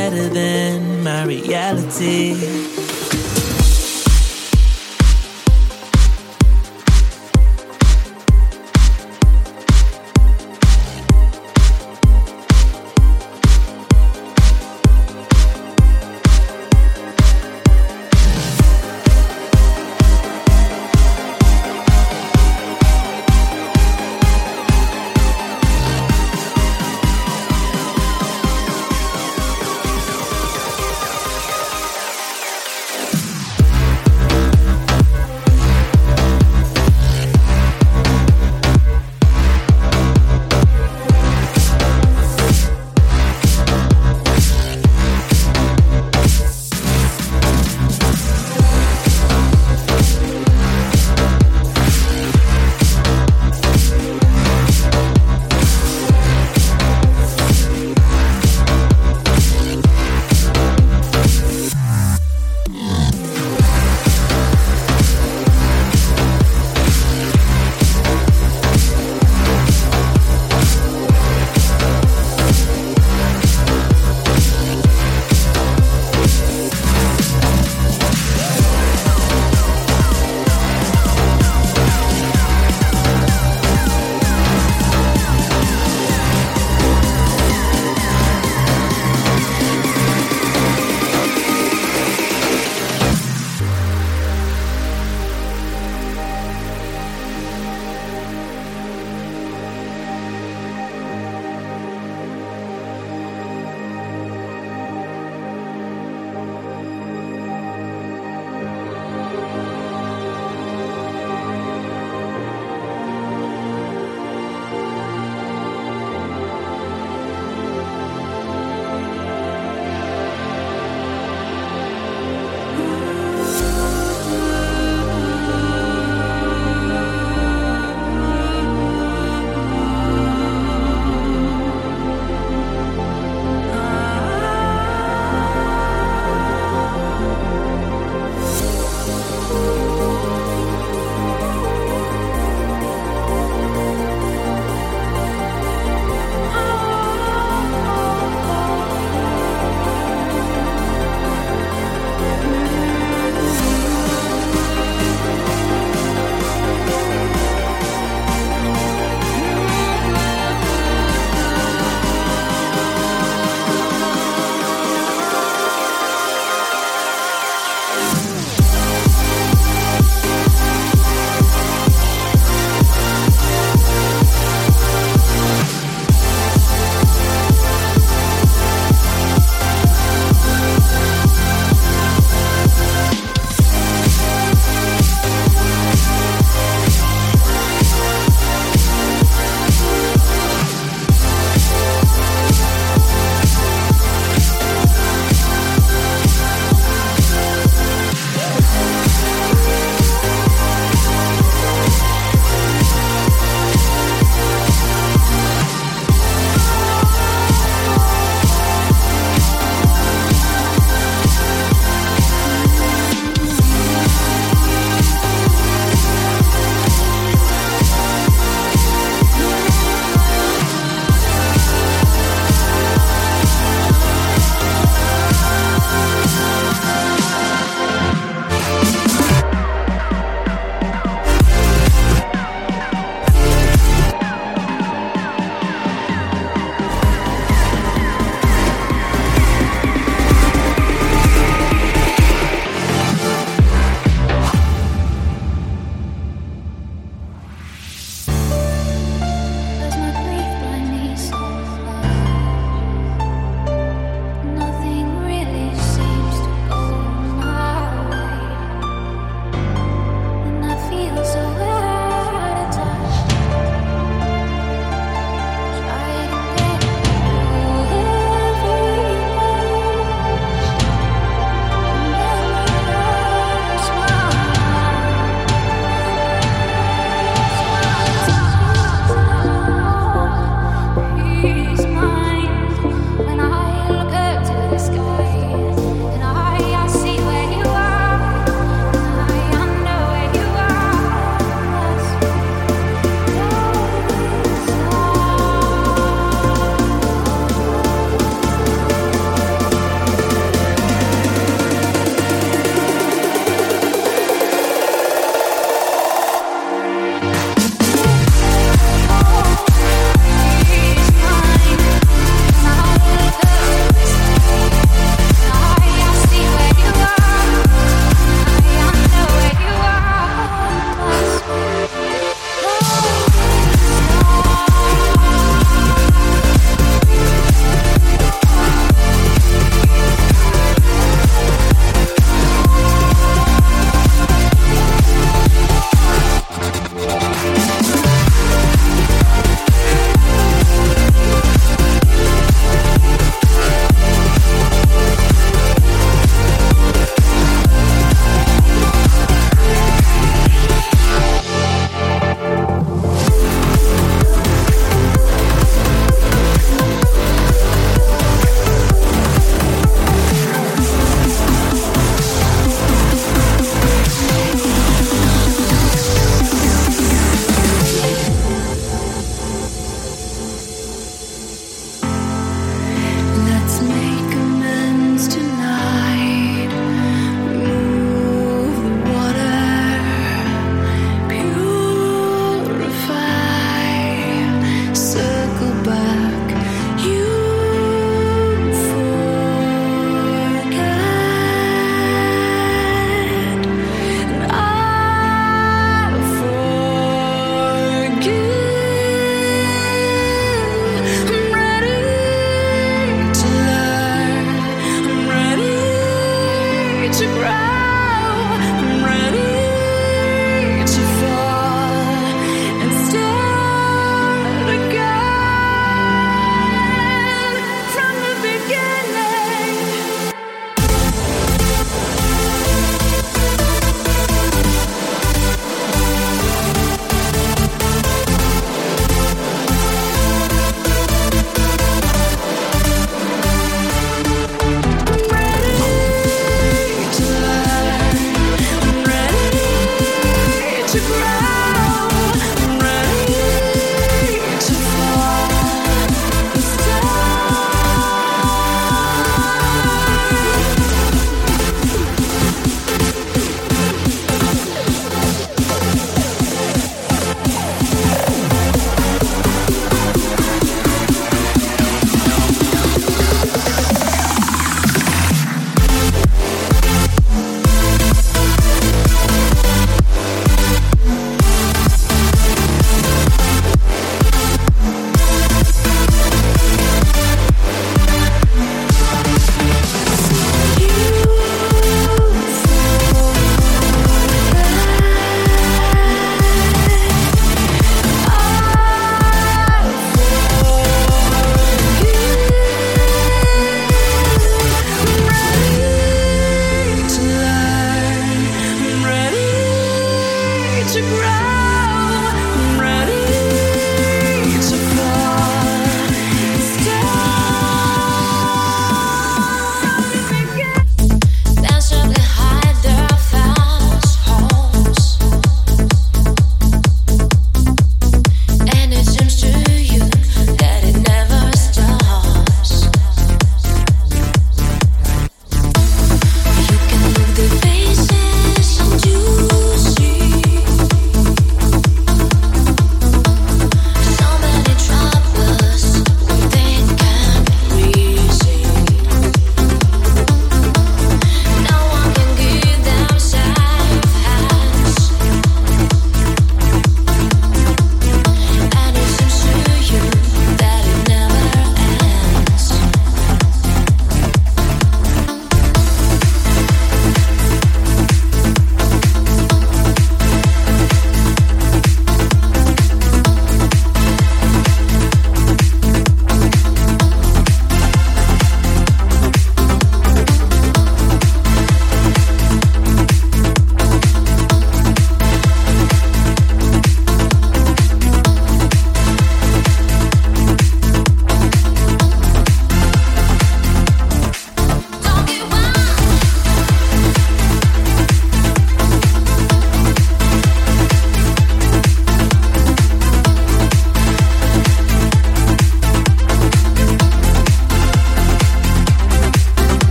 better than my reality.